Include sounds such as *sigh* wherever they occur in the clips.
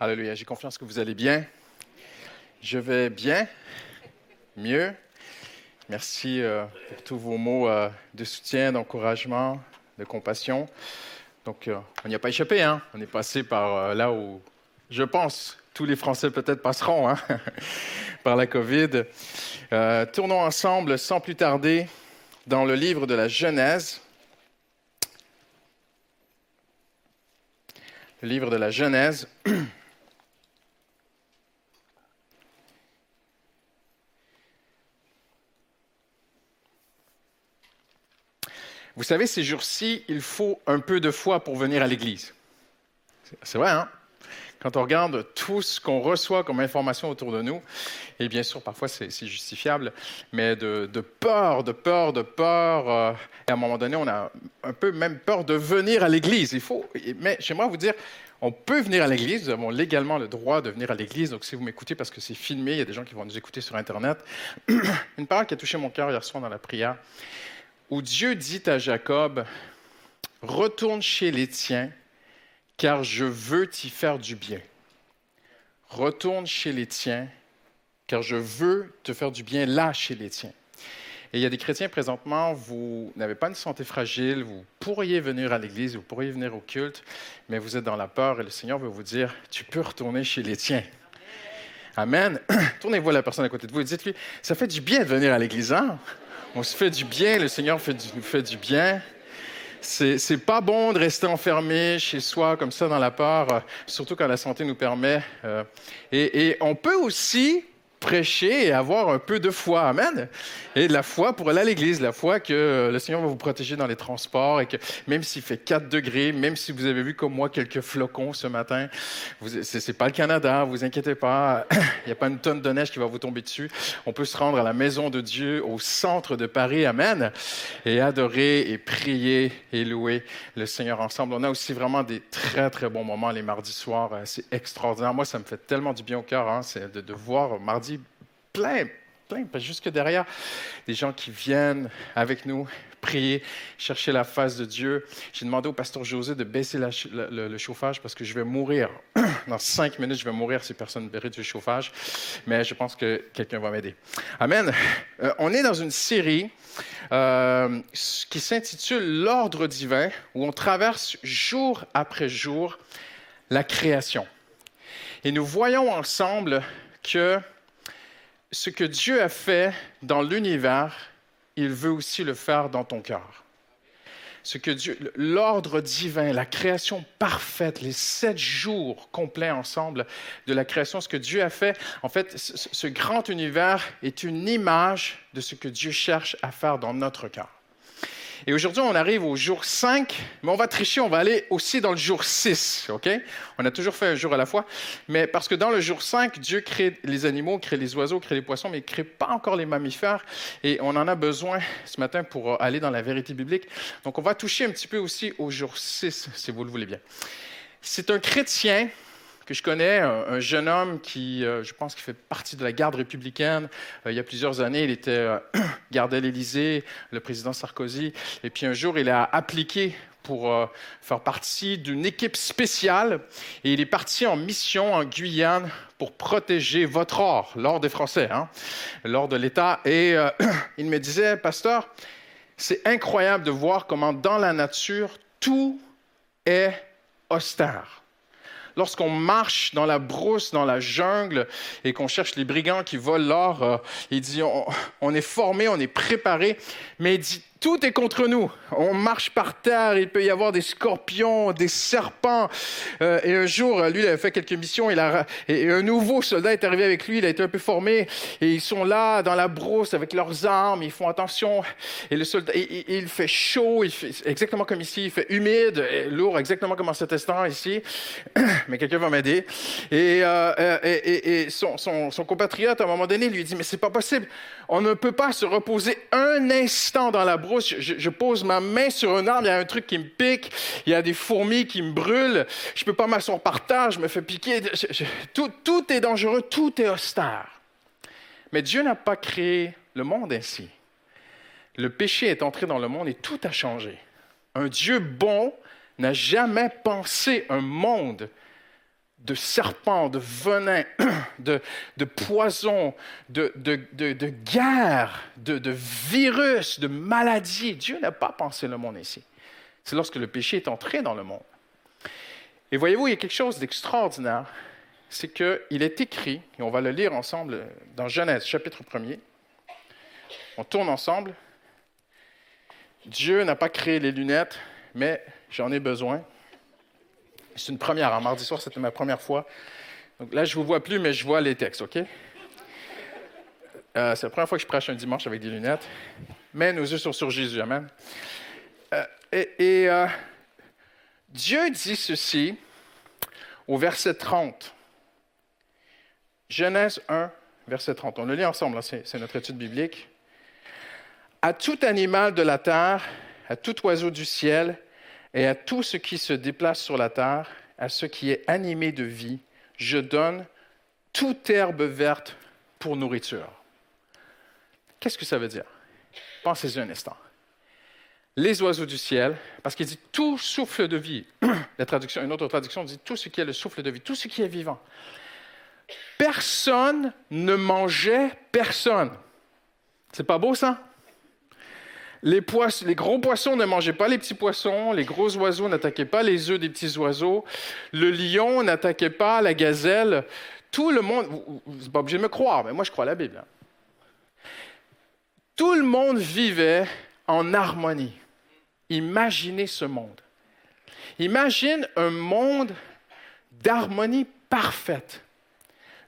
Alléluia. J'ai confiance que vous allez bien. Je vais bien, mieux. Merci euh, pour tous vos mots euh, de soutien, d'encouragement, de compassion. Donc, euh, on n'y a pas échappé, hein? On est passé par là où, je pense, tous les Français peut-être passeront, hein? *laughs* par la COVID. tournons ensemble, sans plus tarder, dans le livre de la Genèse. Le livre de la Genèse. *clears throat* Vous savez, ces jours-ci, il faut un peu de foi pour venir à l'Église. C'est vrai, hein? Quand on regarde tout ce qu'on reçoit comme information autour de nous, et bien sûr, parfois c'est justifiable, mais de, peur, de peur, de peur, euh, et à un moment donné, on a un peu même peur de venir à l'Église. Il faut, mais j'aimerais vous dire, on peut venir à l'Église, nous avons légalement le droit de venir à l'Église, donc si vous m'écoutez parce que c'est filmé, il y a des gens qui vont nous écouter sur Internet. *clears throat* Une parole qui a touché mon cœur hier soir dans la prière, où Dieu dit à Jacob, retourne chez les tiens, car je veux t'y faire du bien. Retourne chez les tiens, car je veux te faire du bien là chez les tiens. Et il y a des chrétiens présentement, vous n'avez pas une santé fragile, vous pourriez venir à l'église, vous pourriez venir au culte, mais vous êtes dans la peur et le Seigneur veut vous dire, tu peux retourner chez les tiens. Amen. *clears throat* Tournez-vous à la personne à côté de vous et dites-lui, ça fait du bien de venir à l'église, hein? On se fait du bien, le Seigneur nous fait du bien. C'est pas bon de rester enfermé chez soi comme ça dans la peur, euh, surtout quand la santé nous permet. Euh, et, et on peut aussi prêcher et avoir un peu de foi. Amen. Et de la foi pour aller à l'église, la foi que le Seigneur va vous protéger dans les transports et que même s'il fait 4 degrés, même si vous avez vu comme moi quelques flocons ce matin, ce n'est pas le Canada, vous inquiétez pas, *coughs* il n'y a pas une tonne de neige qui va vous tomber dessus. On peut se rendre à la maison de Dieu au centre de Paris, Amen, et adorer et prier et louer le Seigneur ensemble. On a aussi vraiment des très, très bons moments les mardis soirs. C'est extraordinaire. Moi, ça me fait tellement du bien au cœur hein, de, de voir mardi plein, plein, jusque derrière, des gens qui viennent avec nous prier, chercher la face de Dieu. J'ai demandé au pasteur José de baisser le, chauffage parce que je vais mourir. *clears throat* Dans cinq minutes, je vais mourir si personne ne le chauffage. Mais je pense que quelqu'un va m'aider. Amen. Euh, on est dans une série euh, qui s'intitule L'ordre divin, où on traverse jour après jour la création. Et nous voyons ensemble que ce que Dieu a fait dans l'univers, il veut aussi le faire dans ton cœur. Ce que Dieu, l'ordre divin, la création parfaite, les sept jours complets ensemble de la création, ce que Dieu a fait, en fait, ce grand univers est une image de ce que Dieu cherche à faire dans notre cœur. Et aujourd'hui, on arrive au jour 5, mais on va tricher, on va aller aussi dans le jour 6, OK? On a toujours fait un jour à la fois, mais parce que dans le jour 5, Dieu crée les animaux, crée les oiseaux, crée les poissons, mais il ne crée pas encore les mammifères, et on en a besoin ce matin pour aller dans la vérité biblique. Donc, on va toucher un petit peu aussi au jour 6, si vous le voulez bien. C'est un chrétien que je connais, un, jeune homme qui, euh, je pense, qui fait partie de la garde républicaine. Euh, il y a plusieurs années, il était euh, *clears throat* garde à l'Élysée, le président Sarkozy. Et puis un jour, il a appliqué pour faire partie d'une équipe spéciale et il est parti en mission en Guyane pour protéger votre or, l'or des Français, hein, l'or de l'État. Et *clears throat* il me disait, pasteur, c'est incroyable de voir comment dans la nature, tout est austère lorsqu'on marche dans la brousse, dans la jungle, et qu'on cherche les brigands qui volent l'or, euh, il dit, on, on, est formé, on est préparé, mais il dit, tout est contre nous. On marche par terre, il peut y avoir des scorpions, des serpents. Euh, et un jour, lui, il avait fait quelques missions, il a, et un nouveau soldat est arrivé avec lui, il a été un peu formé, et ils sont là dans la brousse avec leurs armes, ils font attention. Et le soldat, il, fait chaud, il fait exactement comme ici, il fait humide, lourd, exactement comme en cet instant ici. *coughs* Mais quelqu'un va m'aider. Et, euh, euh, et son, son, son, compatriote, à un moment donné, lui dit, mais c'est pas possible. On ne peut pas se reposer un instant dans la brousse je, pose ma main sur un arbre, il y a un truc qui me pique, il y a des fourmis qui me brûlent, je ne peux pas m'asseoir par terre, je me fais piquer. tout, tout est dangereux, tout est austère. Mais Dieu n'a pas créé le monde ainsi. Le péché est entré dans le monde et tout a changé. Un Dieu bon n'a jamais pensé un monde de serpents, de venins, *clears throat* de, de poisons, de, de, de guerres, de, virus, de maladies. Dieu n'a pas pensé le monde ici. C'est lorsque le péché est entré dans le monde. Et voyez-vous, il y a quelque chose d'extraordinaire. C'est qu'il est écrit, et on va le lire ensemble dans Genèse chapitre 1er. On tourne ensemble. Dieu n'a pas créé les lunettes, mais j'en ai besoin. C'est une première. En mardi soir, c'était ma première fois. Donc là, je ne vous vois plus, mais je vois les textes, OK? Euh, c'est la première fois que je prêche un dimanche avec des lunettes. Mais nos yeux sont sur Jésus, Amen. Euh, et, euh, Dieu dit ceci au verset 30. Genèse 1, verset 30. On le lit ensemble, c'est notre étude biblique. À tout animal de la terre, à tout oiseau du ciel, et à tout ce qui se déplace sur la terre, à ce qui est animé de vie, je donne toute herbe verte pour nourriture. Qu'est-ce que ça veut dire? Pensez-y un instant. Les oiseaux du ciel, parce qu'il dit tout souffle de vie. *clears throat* La traduction, une autre traduction dit tout ce qui est le souffle de vie, tout ce qui est vivant. Personne ne mangeait personne. C'est pas beau ça? Les, gros poissons ne mangeaient pas les petits poissons, les gros oiseaux n'attaquaient pas les œufs des petits oiseaux, le lion n'attaquait pas la gazelle. Tout le monde, vous n'êtes pas obligé de me croire, mais moi je crois la Bible. Hein. Tout le monde vivait en harmonie. Imaginez ce monde. Imagine un monde d'harmonie parfaite,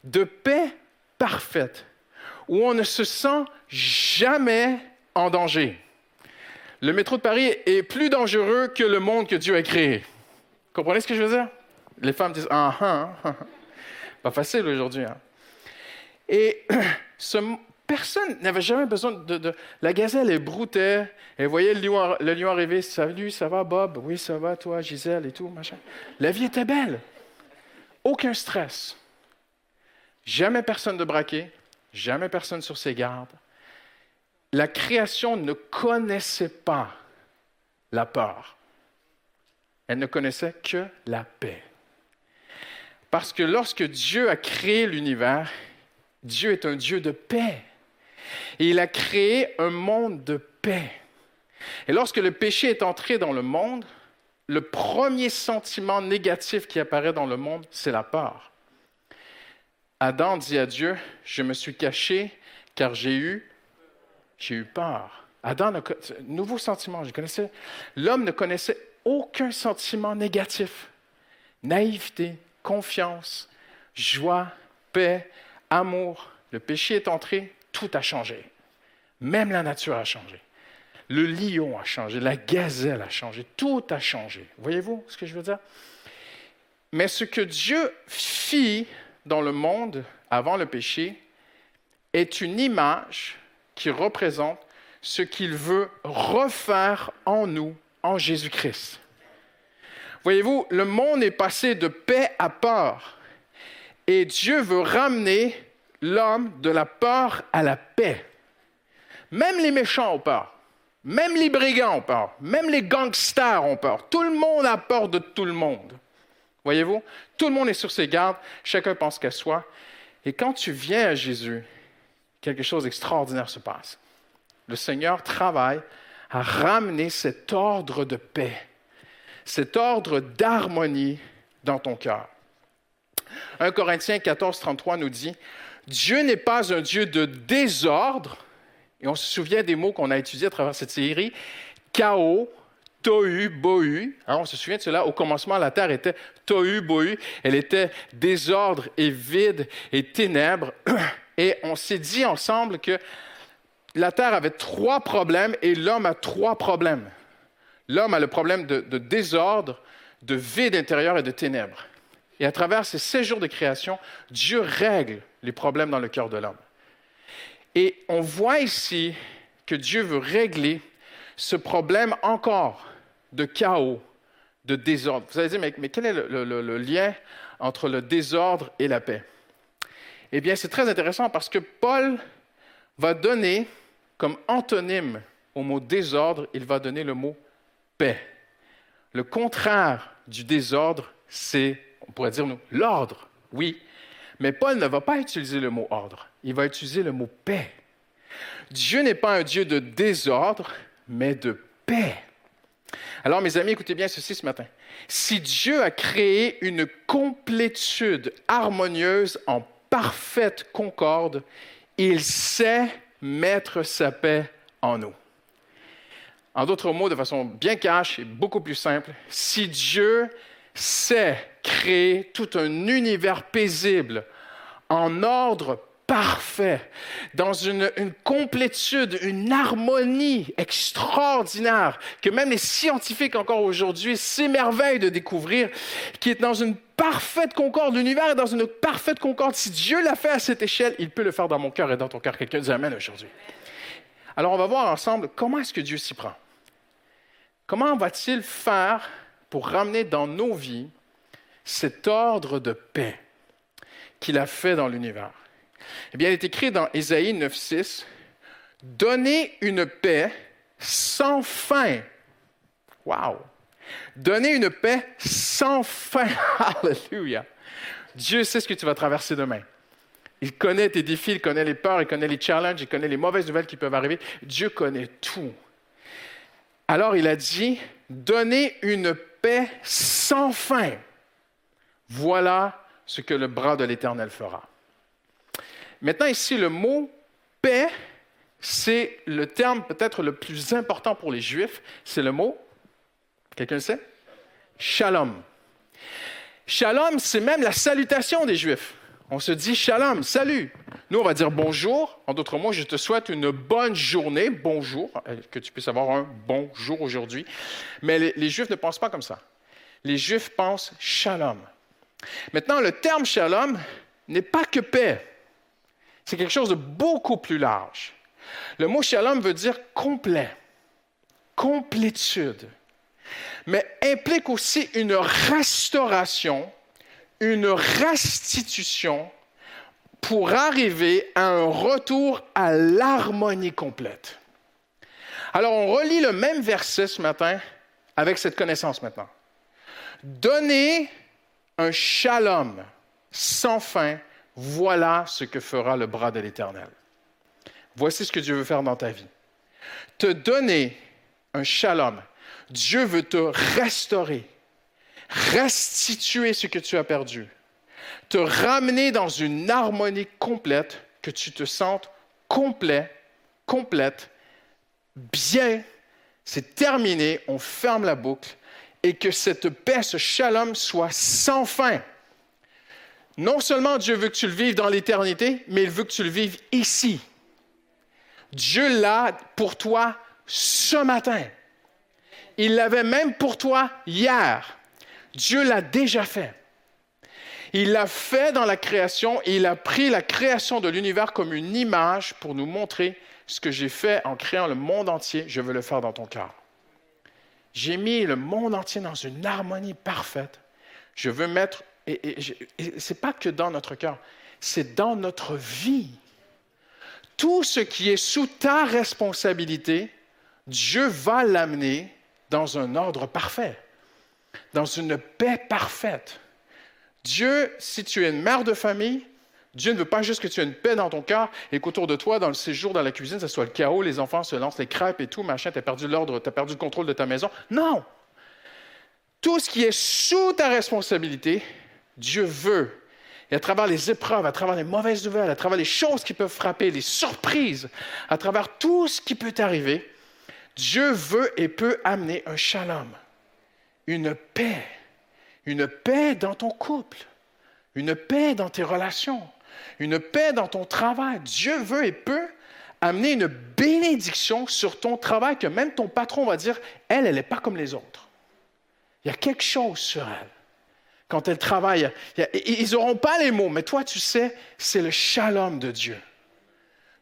de paix parfaite, où on ne se sent jamais en danger le métro de Paris est plus dangereux que le monde que Dieu a créé. Comprenez ce que je veux dire? Les femmes disent Ah, ah, ah. Pas facile aujourd'hui. Hein. Et *clears throat* personne n'avait jamais besoin de, La gazelle, elle broutait, elle voyait le lion, le lion arriver. Salut, ça va, Bob? Oui, ça va, toi, Gisèle et tout, machin. La vie était belle. Aucun stress. Jamais personne de braqué, jamais personne sur ses gardes la création ne connaissait pas la peur. Elle ne connaissait que la paix. Parce que lorsque Dieu a créé l'univers, Dieu est un Dieu de paix. Et il a créé un monde de paix. Et lorsque le péché est entré dans le monde, le premier sentiment négatif qui apparaît dans le monde, c'est la peur. Adam dit à Dieu, je me suis caché car j'ai eu j'ai eu peur. Adam, nouveau sentiment, je connaissais. L'homme ne connaissait aucun sentiment négatif. Naïveté, confiance, joie, paix, amour. Le péché est entré, tout a changé. Même la nature a changé. Le lion a changé, la gazelle a changé, tout a changé. Voyez-vous ce que je veux dire? Mais ce que Dieu fit dans le monde avant le péché est une image qui représente ce qu'il veut refaire en nous, en Jésus-Christ. Voyez-vous, le monde est passé de paix à peur. Et Dieu veut ramener l'homme de la peur à la paix. Même les méchants ont peur. Même les brigands ont peur. Même les gangsters ont peur. Tout le monde a peur de tout le monde. Voyez-vous, tout le monde est sur ses gardes. Chacun pense qu'à soi. Et quand tu viens à Jésus, quelque chose d'extraordinaire se passe. Le Seigneur travaille à ramener cet ordre de paix, cet ordre d'harmonie dans ton cœur. 1 Corinthiens 14, 33 nous dit, Dieu n'est pas un Dieu de désordre, et on se souvient des mots qu'on a étudiés à travers cette série, chaos, tohu, bohu. On se souvient de cela, au commencement, la terre était tohu, bohu, elle était désordre et vide et ténèbres. *clears throat* Et on s'est dit ensemble que la Terre avait trois problèmes et l'homme a trois problèmes. L'homme a le problème de, désordre, de vide intérieur et de ténèbres. Et à travers ces six jours de création, Dieu règle les problèmes dans le cœur de l'homme. Et on voit ici que Dieu veut régler ce problème encore de chaos, de désordre. Vous allez dire, mais, quel est le lien entre le désordre et la paix? Eh bien, c'est très intéressant parce que Paul va donner comme antonyme au mot désordre, il va donner le mot paix. Le contraire du désordre, c'est, on pourrait dire, l'ordre, oui. Mais Paul ne va pas utiliser le mot ordre, il va utiliser le mot paix. Dieu n'est pas un Dieu de désordre, mais de paix. Alors, mes amis, écoutez bien ceci ce matin. Si Dieu a créé une complétude harmonieuse en parfaite concorde, il sait mettre sa paix en nous. En d'autres mots, de façon bien cash et beaucoup plus simple, si Dieu sait créer tout un univers paisible en ordre parfait, dans une, complétude, une harmonie extraordinaire que même les scientifiques encore aujourd'hui s'émerveillent de découvrir, qui est dans une parfaite concorde. L'univers est dans une parfaite concorde. Si Dieu l'a fait à cette échelle, il peut le faire dans mon cœur et dans ton cœur. Quelqu'un dit Amen aujourd'hui. Alors on va voir ensemble comment est-ce que Dieu s'y prend. Comment va-t-il faire pour ramener dans nos vies cet ordre de paix qu'il a fait dans l'univers? Eh bien, il est écrit dans Ésaïe 9.6, Donnez une paix sans fin. Wow! Donnez une paix sans fin. *laughs* Alléluia! Dieu sait ce que tu vas traverser demain. Il connaît tes défis, il connaît les peurs, il connaît les challenges, il connaît les mauvaises nouvelles qui peuvent arriver. Dieu connaît tout. Alors il a dit, donnez une paix sans fin. Voilà ce que le bras de l'Éternel fera. Maintenant, ici, le mot paix, c'est le terme peut-être le plus important pour les Juifs. C'est le mot, quelqu'un le sait? Shalom. Shalom, c'est même la salutation des Juifs. On se dit shalom, salut. Nous, on va dire bonjour. En d'autres mots, je te souhaite une bonne journée, bonjour, euh, que tu puisses avoir un bon jour aujourd'hui. Mais les, les, Juifs ne pensent pas comme ça. Les Juifs pensent shalom. Maintenant, le terme shalom n'est pas que paix. C'est quelque chose de beaucoup plus large. Le mot shalom veut dire complet, complétude, mais implique aussi une restauration, une restitution pour arriver à un retour à l'harmonie complète. Alors on relit le même verset ce matin avec cette connaissance maintenant. Donnez un shalom sans fin voilà ce que fera le bras de l'Éternel. Voici ce que Dieu veut faire dans ta vie. Te donner un shalom. Dieu veut te restaurer, restituer ce que tu as perdu, te ramener dans une harmonie complète, que tu te sentes complet, complète, bien, c'est terminé, on ferme la boucle, et que cette paix, ce shalom soit sans fin. Non seulement Dieu veut que tu le vives dans l'éternité, mais il veut que tu le vives ici. Dieu l'a pour toi ce matin. Il l'avait même pour toi hier. Dieu l'a déjà fait. Il l'a fait dans la création et il a pris la création de l'univers comme une image pour nous montrer ce que j'ai fait en créant le monde entier, je veux le faire dans ton cœur. J'ai mis le monde entier dans une harmonie parfaite. Je veux mettre et, ce n'est pas que dans notre cœur, c'est dans notre vie. Tout ce qui est sous ta responsabilité, Dieu va l'amener dans un ordre parfait, dans une paix parfaite. Dieu, si tu es une mère de famille, Dieu ne veut pas juste que tu aies une paix dans ton cœur et qu'autour de toi, dans le séjour dans la cuisine, ce soit le chaos, les enfants se lancent les crêpes et tout, machin, tu as perdu l'ordre, tu as perdu le contrôle de ta maison. Non! Tout ce qui est sous ta responsabilité, Dieu veut. Et à travers les épreuves, à travers les mauvaises nouvelles, à travers les choses qui peuvent frapper, les surprises, à travers tout ce qui peut arriver, Dieu veut et peut amener un shalom, une paix, une paix dans ton couple, une paix dans tes relations, une paix dans ton travail. Dieu veut et peut amener une bénédiction sur ton travail que même ton patron va dire, elle, elle n'est pas comme les autres. Il y a quelque chose sur elle quand elle travaille. Ils n'auront pas les mots, mais toi, tu sais, c'est le shalom de Dieu.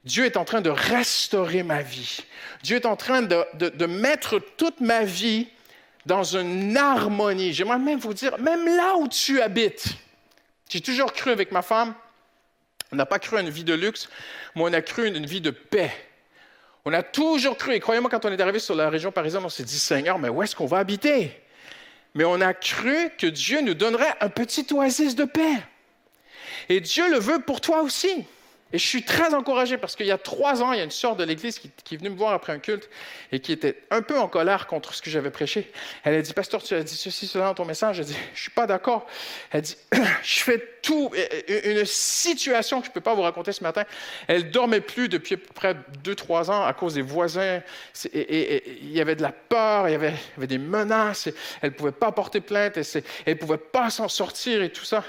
Dieu est en train de restaurer ma vie. Dieu est en train de, mettre toute ma vie dans une harmonie. J'aimerais même vous dire, même là où tu habites, j'ai toujours cru avec ma femme, on n'a pas cru à une vie de luxe, mais on a cru à une vie de paix. On a toujours cru, et croyez-moi, quand on est arrivé sur la région parisienne, on s'est dit, Seigneur, mais où est-ce qu'on va habiter? Mais on a cru que Dieu nous donnerait un petit oasis de paix. Et Dieu le veut pour toi aussi. Et je suis très encouragé parce qu'il y a trois ans, il y a une sœur de l'Église qui, est venue me voir après un culte et qui était un peu en colère contre ce que j'avais prêché. Elle a dit, Pasteur, tu as dit ceci, cela dans ton message. J'ai dit, je suis pas d'accord. Elle dit, *clears throat* je fais tout, une situation que je ne peux pas vous raconter ce matin. Elle dormait plus depuis à peu près deux, trois ans à cause des voisins. Et, il y avait de la peur, il y avait, des menaces. elle ne pouvait pas porter plainte, elle ne pouvait pas s'en sortir et tout ça.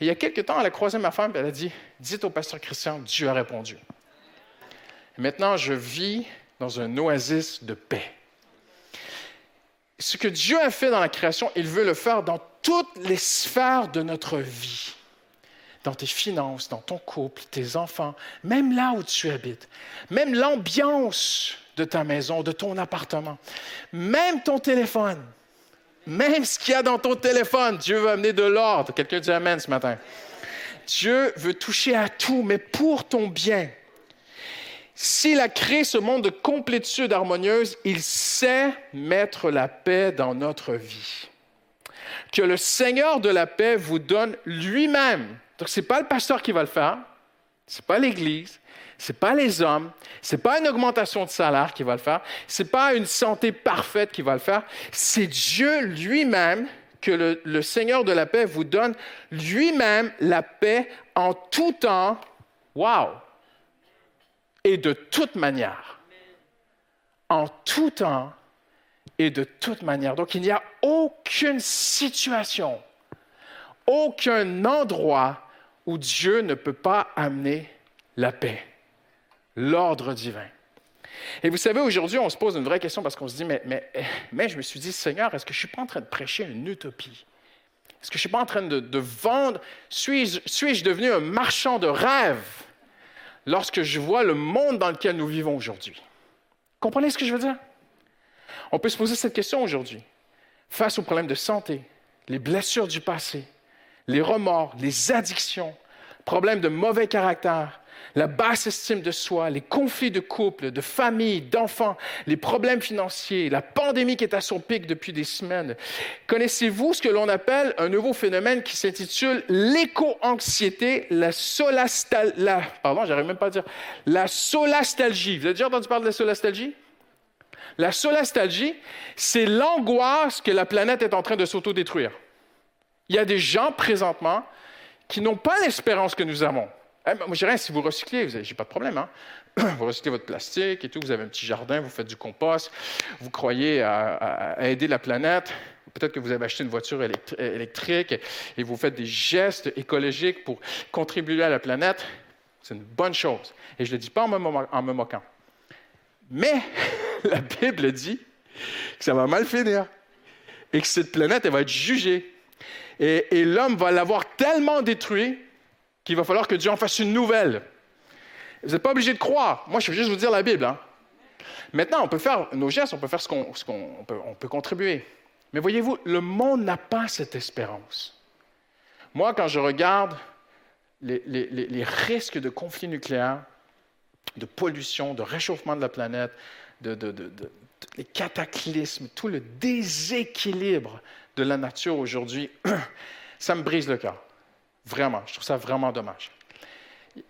Et il y a quelques temps, elle a croisé ma femme et elle a dit, dites au pasteur Christian, Dieu a répondu. maintenant, je vis dans un oasis de paix. Ce que Dieu a fait dans la création, il veut le faire dans toutes les sphères de notre vie. Dans tes finances, dans ton couple, tes enfants, même là où tu habites, même l'ambiance de ta maison, de ton appartement, même ton téléphone, même ce qu'il y a dans ton téléphone. Dieu veut amener de l'ordre. Quelqu'un dit Amen ce matin. Dieu veut toucher à tout, mais pour ton bien. S'il a créé ce monde de complétude harmonieuse, il sait mettre la paix dans notre vie. Que le Seigneur de la paix vous donne lui-même. Donc, ce n'est pas le pasteur qui va le faire, ce n'est pas l'Église, ce n'est pas les hommes, ce n'est pas une augmentation de salaire qui va le faire, ce n'est pas une santé parfaite qui va le faire, c'est Dieu lui-même que le, Seigneur de la paix vous donne lui-même la paix en tout temps. Wow! Et de toute manière. En tout temps et de toute manière. Donc il n'y a aucune situation, aucun endroit où Dieu ne peut pas amener la paix, l'ordre divin. Et vous savez, aujourd'hui, on se pose une vraie question parce qu'on se dit, mais, mais, mais je me suis dit, Seigneur, est-ce que je ne suis pas en train de prêcher une utopie? Est-ce que je ne suis pas en train de, vendre? Suis-je suis devenu un marchand de rêves lorsque je vois le monde dans lequel nous vivons aujourd'hui? Comprenez ce que je veux dire? On peut se poser cette question aujourd'hui. Face aux problèmes de santé, les blessures du passé, les remords, les addictions, problèmes de mauvais caractère, la basse estime de soi, les conflits de couple, de famille, d'enfants, les problèmes financiers, la pandémie qui est à son pic depuis des semaines. Connaissez-vous ce que l'on appelle un nouveau phénomène qui s'intitule l'éco-anxiété, la solastal... La... Pardon, j'arrive même pas à dire. La solastalgie. Vous avez déjà entendu parler de la solastalgie? La solastalgie, c'est l'angoisse que la planète est en train de s'autodétruire. Il y a des gens présentement qui n'ont pas l'espérance que nous avons. Eh, moi, je dirais, si vous recyclez, je n'ai pas de problème. Hein? *clears throat* Vous recyclez votre plastique et tout, vous avez un petit jardin, vous faites du compost, vous croyez à, aider la planète. Peut-être que vous avez acheté une voiture électrique et vous faites des gestes écologiques pour contribuer à la planète. C'est une bonne chose. Et je ne le dis pas en me, moquant. Mais *laughs* la Bible dit que ça va mal finir et que cette planète, elle va être jugée. Et l'homme va l'avoir tellement détruit qu'il va falloir que Dieu en fasse une nouvelle. Vous n'êtes pas obligé de croire. Moi, je veux juste vous dire la Bible. Hein. Maintenant, on peut faire nos gestes, on peut faire ce qu'on peut, on peut contribuer. Mais voyez-vous, le monde n'a pas cette espérance. Moi, quand je regarde les, risques de conflits nucléaires, de pollution, de réchauffement de la planète, de, cataclysmes, tout le déséquilibre de la nature aujourd'hui, *clears throat* ça me brise le cœur. Vraiment, je trouve ça vraiment dommage.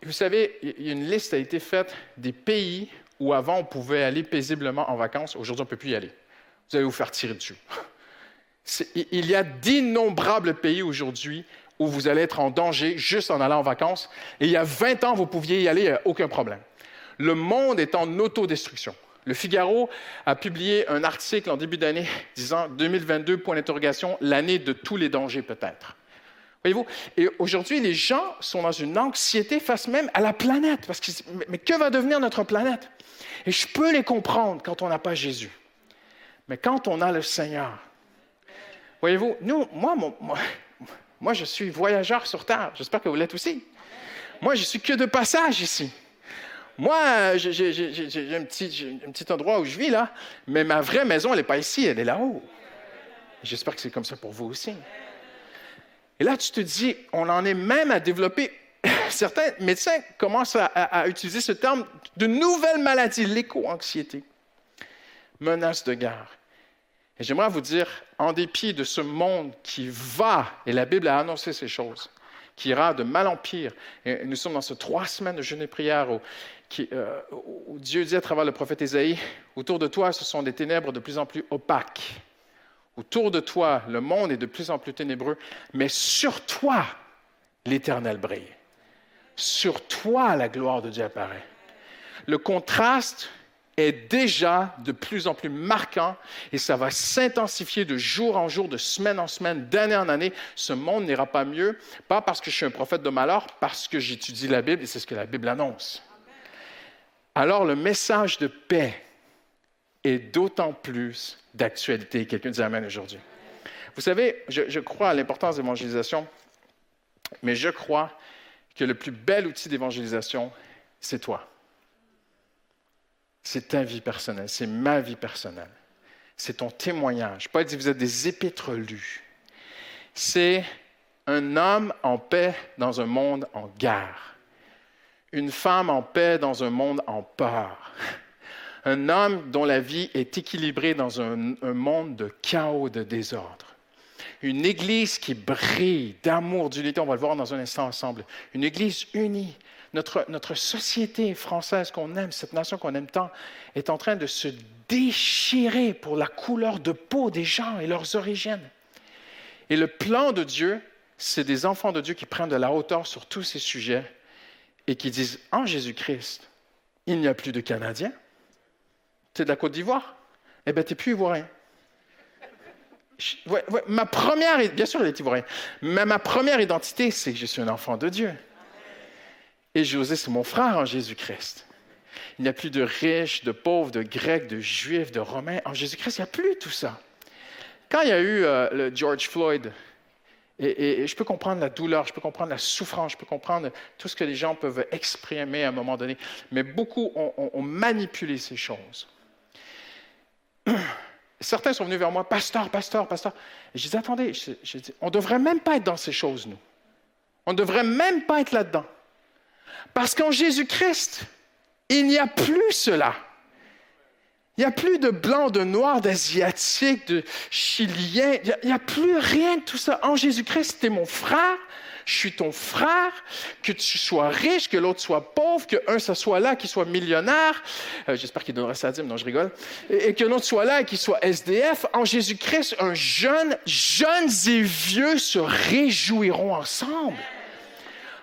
Vous savez, une liste a été faite des pays où avant on pouvait aller paisiblement en vacances. Aujourd'hui, on ne peut plus y aller. Vous allez vous faire tirer dessus. *laughs* Il y a d'innombrables pays aujourd'hui où vous allez être en danger juste en allant en vacances. Et il y a 20 ans, vous pouviez y aller, aucun problème. Le monde est en autodestruction. Le Figaro a publié un article en début d'année disant 2022, point d'interrogation, l'année de tous les dangers peut-être. Voyez-vous? Et aujourd'hui, les gens sont dans une anxiété face même à la planète. Parce que, mais que va devenir notre planète? Et je peux les comprendre quand on n'a pas Jésus. Mais quand on a le Seigneur, voyez-vous, nous, moi, moi, moi, je suis voyageur sur Terre. J'espère que vous l'êtes aussi. Moi, je suis que de passage ici. Moi, j'ai un petit, endroit où je vis là, mais ma vraie maison, elle n'est pas ici, elle est là-haut. J'espère que c'est comme ça pour vous aussi. Et là, tu te dis, on en est même à développer, *laughs* certains médecins commencent à, utiliser ce terme de nouvelles maladies, l'éco-anxiété, menace de guerre. Et j'aimerais vous dire, en dépit de ce monde qui va, et la Bible a annoncé ces choses, qui ira de mal en pire, et nous sommes dans ces trois semaines de jeûne et prière où, euh, Dieu dit à travers le prophète Isaïe, autour de toi, ce sont des ténèbres de plus en plus opaques. Autour de toi, le monde est de plus en plus ténébreux, mais sur toi, l'Éternel brille. Sur toi, la gloire de Dieu apparaît. Le contraste est déjà de plus en plus marquant et ça va s'intensifier de jour en jour, de semaine en semaine, d'année en année. Ce monde n'ira pas mieux, pas parce que je suis un prophète de malheur, parce que j'étudie la Bible et c'est ce que la Bible annonce. Alors le message de paix est d'autant plus d'actualité. Quelqu'un dit Amen aujourd'hui. Vous savez, je, crois à l'importance de l'évangélisation, mais je crois que le plus bel outil d'évangélisation, c'est toi. C'est ta vie personnelle, c'est ma vie personnelle. C'est ton témoignage. Pas dire vous êtes des épîtres lus. C'est un homme en paix dans un monde en guerre. Une femme en paix dans un monde en peur. Un homme dont la vie est équilibrée dans un, monde de chaos, de désordre. Une église qui brille d'amour, d'unité, on va le voir dans un instant ensemble. Une église unie, notre, société française qu'on aime, cette nation qu'on aime tant, est en train de se déchirer pour la couleur de peau des gens et leurs origines. Et le plan de Dieu, c'est des enfants de Dieu qui prennent de la hauteur sur tous ces sujets et qui disent, en Jésus-Christ, il n'y a plus de Canadiens. Tu es de la Côte d'Ivoire? Eh bien, tu n'es plus ivoirien. ma première, bien sûr, il est ivoirien, mais ma première identité, c'est que je suis un enfant de Dieu. Et José, c'est mon frère en Jésus-Christ. Il n'y a plus de riches, de pauvres, de grecs, de juifs, de romains. En Jésus-Christ, il n'y a plus tout ça. Quand il y a eu euh, le George Floyd, et, je peux comprendre la douleur, je peux comprendre la souffrance, je peux comprendre tout ce que les gens peuvent exprimer à un moment donné, mais beaucoup ont, manipulé ces choses. *clears throat* Certains sont venus vers moi, pasteur, pasteur, pasteur. Et je dis, attendez, on ne devrait même pas être dans ces choses, nous. On ne devrait même pas être là-dedans. Parce qu'en Jésus-Christ, il n'y a plus cela. Il n'y a plus de blanc, de noir, d'asiatique, de chilien. Il n'y a, plus rien de tout ça. En Jésus-Christ, tu mon frère, je suis ton frère, que tu sois riche, que l'autre soit pauvre, que un ça soit là, qu'il soit millionnaire. Euh, j'espère qu'il donnera sa dîme, non, je rigole. Et, et que l'autre soit là et qu'il soit SDF. En Jésus-Christ, un jeune, jeunes et vieux se réjouiront ensemble.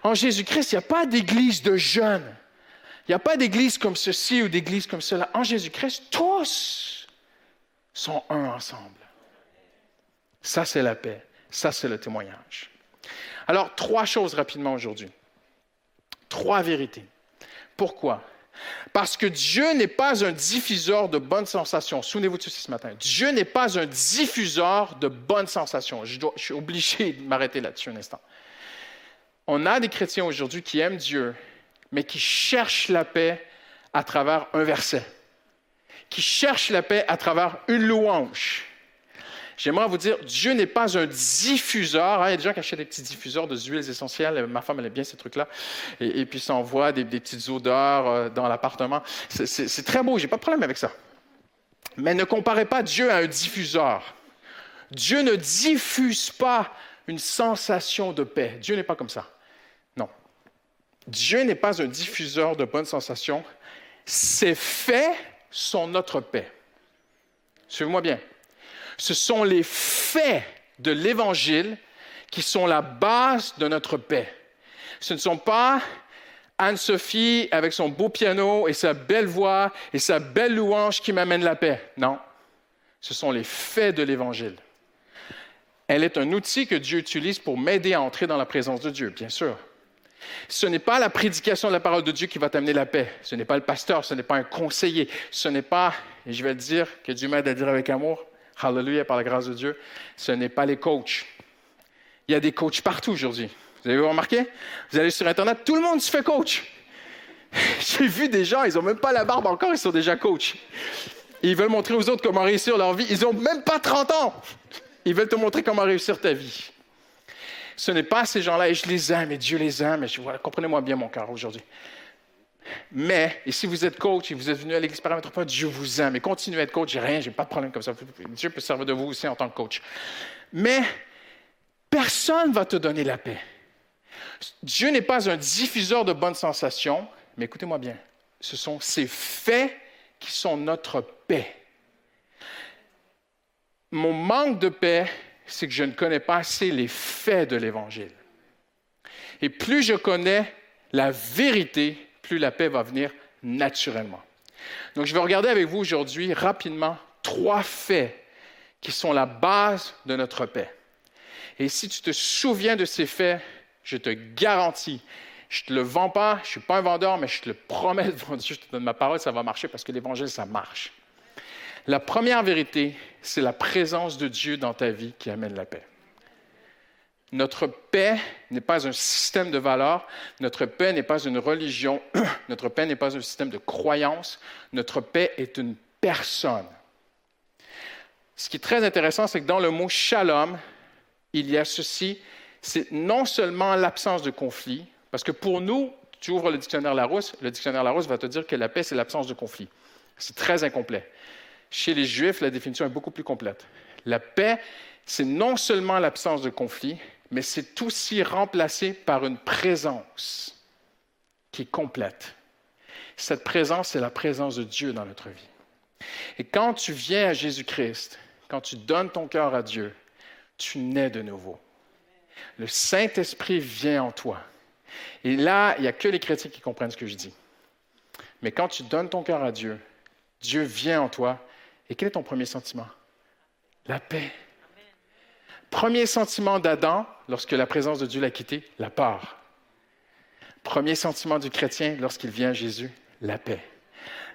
En Jésus-Christ, il n'y a pas d'église de jeunes. Il n'y a pas d'église comme ceci ou d'église comme cela. En Jésus-Christ, tous sont un ensemble. Ça, c'est la paix. Ça, c'est le témoignage. Alors, trois choses rapidement aujourd'hui. Trois vérités. Pourquoi? Parce que Dieu n'est pas un diffuseur de bonnes sensations. Souvenez-vous de ceci ce matin. Dieu n'est pas un diffuseur de bonnes sensations. Je, je suis obligé de m'arrêter là-dessus un instant on a des chrétiens aujourd'hui qui aiment Dieu, mais qui cherchent la paix à travers un verset, qui cherchent la paix à travers une louange. J'aimerais vous dire, Dieu n'est pas un diffuseur. Hein, il y a des gens qui achètent des petits diffuseurs de huiles essentielles. Ma femme, elle aime bien ces trucs-là. Et, puis, ça envoie des, des petites odeurs euh, dans l'appartement. C'est très beau, j'ai pas de problème avec ça. Mais ne comparez pas Dieu à un diffuseur. Dieu ne diffuse pas une sensation de paix. Dieu n'est pas comme ça. Dieu n'est pas un diffuseur de bonnes sensations. Ses faits sont notre paix. Suivez-moi bien. Ce sont les faits de l'Évangile qui sont la base de notre paix. Ce ne sont pas Anne-Sophie avec son beau piano et sa belle voix et sa belle louange qui m'amènent la paix. Non, ce sont les faits de l'Évangile. Elle est un outil que Dieu utilise pour m'aider à entrer dans la présence de Dieu, bien sûr. Ce n'est pas la prédication de la parole de Dieu qui va t'amener la paix. Ce n'est pas le pasteur, ce n'est pas un conseiller. Ce n'est pas, et je vais le dire, que Dieu m'aide à dire avec amour, hallelujah, par la grâce de Dieu, ce n'est pas les coachs. Il y a des coachs partout aujourd'hui. Vous avez remarqué? Vous allez sur Internet, tout le monde se fait coach. *laughs* J'ai vu des gens, ils n'ont même pas la barbe encore, ils sont déjà coachs. Ils veulent montrer aux autres comment réussir leur vie. Ils n'ont même pas 30 ans. Ils veulent te montrer comment réussir ta vie. Ce n'est pas ces gens-là, et je les aime, et Dieu les aime, et comprenez-moi bien mon cœur aujourd'hui. Mais, et si vous êtes coach et vous êtes venu à l'église paramètre pas, Dieu vous aime. Et continuez à être coach, j'ai rien, j'ai pas de problème comme ça. Dieu peut servir de vous aussi en tant que coach. Mais personne ne va te donner la paix. Dieu n'est pas un diffuseur de bonnes sensations, mais écoutez-moi bien, ce sont ces faits qui sont notre paix. Mon manque de paix, c'est que je ne connais pas assez les faits de l'Évangile. Et plus je connais la vérité, plus la paix va venir naturellement. Donc, je vais regarder avec vous aujourd'hui rapidement trois faits qui sont la base de notre paix. Et si tu te souviens de ces faits, je te garantis, je ne te le vends pas, je ne suis pas un vendeur, mais je te le promets devant Dieu, je te donne ma parole, ça va marcher parce que l'Évangile, ça marche. La première vérité, c'est la présence de Dieu dans ta vie qui amène la paix. Notre paix n'est pas un système de valeurs, notre paix n'est pas une religion, *clears throat* notre paix n'est pas un système de croyance, notre paix est une personne. Ce qui est très intéressant, c'est que dans le mot shalom, il y a ceci, c'est non seulement l'absence de conflit, parce que pour nous, tu ouvres le dictionnaire Larousse, le dictionnaire Larousse va te dire que la paix, c'est l'absence de conflit. C'est très incomplet. Chez les Juifs, la définition est beaucoup plus complète. La paix, c'est non seulement l'absence de conflit, mais c'est aussi remplacé par une présence qui est complète. Cette présence, c'est la présence de Dieu dans notre vie. Et quand tu viens à Jésus-Christ, quand tu donnes ton cœur à Dieu, tu nais de nouveau. Le Saint-Esprit vient en toi. Et là, il n'y a que les chrétiens qui comprennent ce que je dis. Mais quand tu donnes ton cœur à Dieu, Dieu vient en toi. Et quel est ton premier sentiment? La paix. Premier sentiment d'Adam, lorsque la présence de Dieu l'a quitté, la peur. Premier sentiment du chrétien lorsqu'il vient à Jésus, la paix.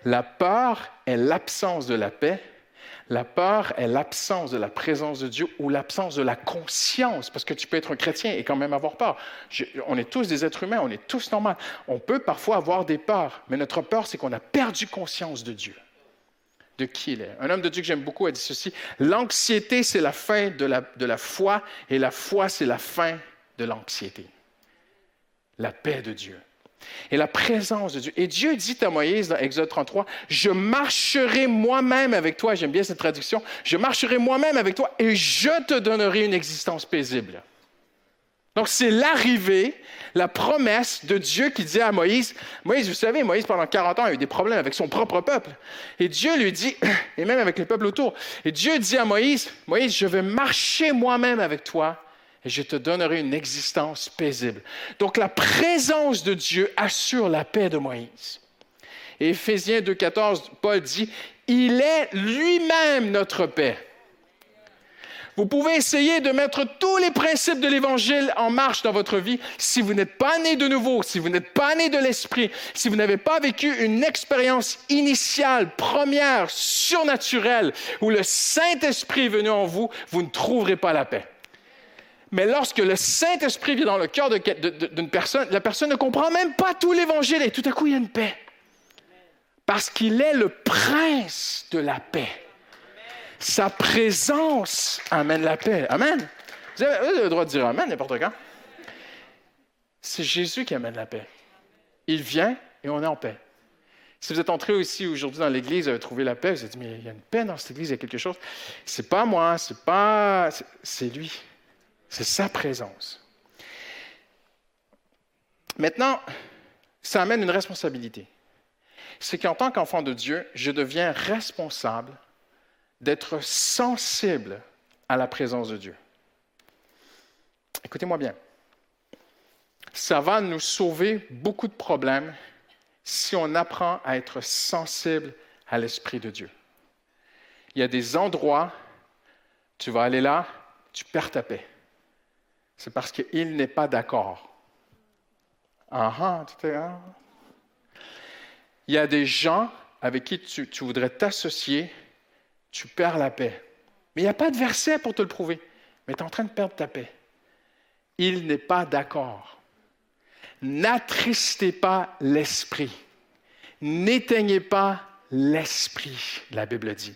La peur est l'absence de la paix. La peur est l'absence de la présence de Dieu ou l'absence de la conscience, parce que tu peux être un chrétien et quand même avoir peur. on est tous des êtres humains, on est tous normaux. On peut parfois avoir des peurs, mais notre peur, c'est qu'on a perdu conscience de Dieu de qui il est. Un homme de Dieu que j'aime beaucoup a dit ceci, l'anxiété, c'est la fin de la, de la foi, et la foi, c'est la fin de l'anxiété. La paix de Dieu. Et la présence de Dieu. Et Dieu dit à Moïse dans Exode 33, je marcherai moi-même avec toi, j'aime bien cette traduction, je marcherai moi-même avec toi et je te donnerai une existence paisible. Donc c'est l'arrivée, la promesse de Dieu qui dit à Moïse, Moïse, vous savez, Moïse pendant 40 ans a eu des problèmes avec son propre peuple. Et Dieu lui dit, *clears throat* et même avec les peuples autour, et Dieu dit à Moïse, Moïse, je vais marcher moi-même avec toi et je te donnerai une existence paisible. Donc la présence de Dieu assure la paix de Moïse. Et Éphésiens 2.14, Paul dit, il est lui-même notre paix. Vous pouvez essayer de mettre tous les principes de l'Évangile en marche dans votre vie. Si vous n'êtes pas né de nouveau, si vous n'êtes pas né de l'Esprit, si vous n'avez pas vécu une expérience initiale, première, surnaturelle, où le Saint-Esprit est venu en vous, vous ne trouverez pas la paix. Mais lorsque le Saint-Esprit vient dans le cœur d'une personne, la personne ne comprend même pas tout l'Évangile et tout à coup, il y a une paix. Parce qu'il est le prince de la paix. Sa présence amène la paix. Amen. Vous avez, le droit de dire Amen n'importe quand. C'est Jésus qui amène la paix. Il vient et on est en paix. Si vous êtes entré aussi aujourd'hui dans l'Église, vous avez trouvé la paix, vous avez dit, mais il y a une paix dans cette Église, il y a quelque chose. C'est pas moi, c'est pas. C'est lui. C'est sa présence. Maintenant, ça amène une responsabilité. C'est qu'en tant qu'enfant de Dieu, je deviens responsable d'être sensible à la présence de Dieu. Écoutez-moi bien. Ça va nous sauver beaucoup de problèmes si on apprend à être sensible à l'Esprit de Dieu. Il y a des endroits, tu vas aller là, tu perds ta paix. C'est parce qu'il n'est pas d'accord. Ah, ah, Il y a des gens avec qui tu voudrais t'associer, tu perds la paix. Mais il n'y a pas de verset pour te le prouver. Mais tu es en train de perdre ta paix. Il n'est pas d'accord. N'attristez pas l'esprit. N'éteignez pas l'esprit, la Bible dit.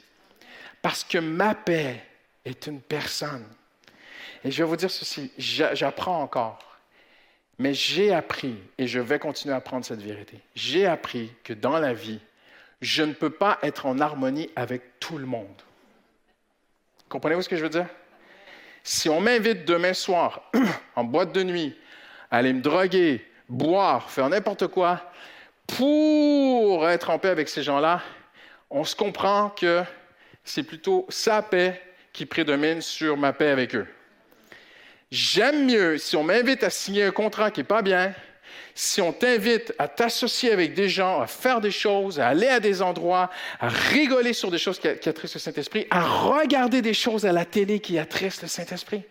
Parce que ma paix est une personne. Et je vais vous dire ceci, j'apprends encore. Mais j'ai appris, et je vais continuer à apprendre cette vérité, j'ai appris que dans la vie, je ne peux pas être en harmonie avec tout le monde. Comprenez-vous ce que je veux dire? Si on m'invite demain soir *clears throat* en boîte de nuit à aller me droguer, boire, faire n'importe quoi, pour être en paix avec ces gens-là, on se comprend que c'est plutôt sa paix qui prédomine sur ma paix avec eux. J'aime mieux si on m'invite à signer un contrat qui n'est pas bien, si on t'invite à t'associer avec des gens, à faire des choses, à aller à des endroits, à rigoler sur des choses qui, attristent le Saint-Esprit, à regarder des choses à la télé qui attristent le Saint-Esprit,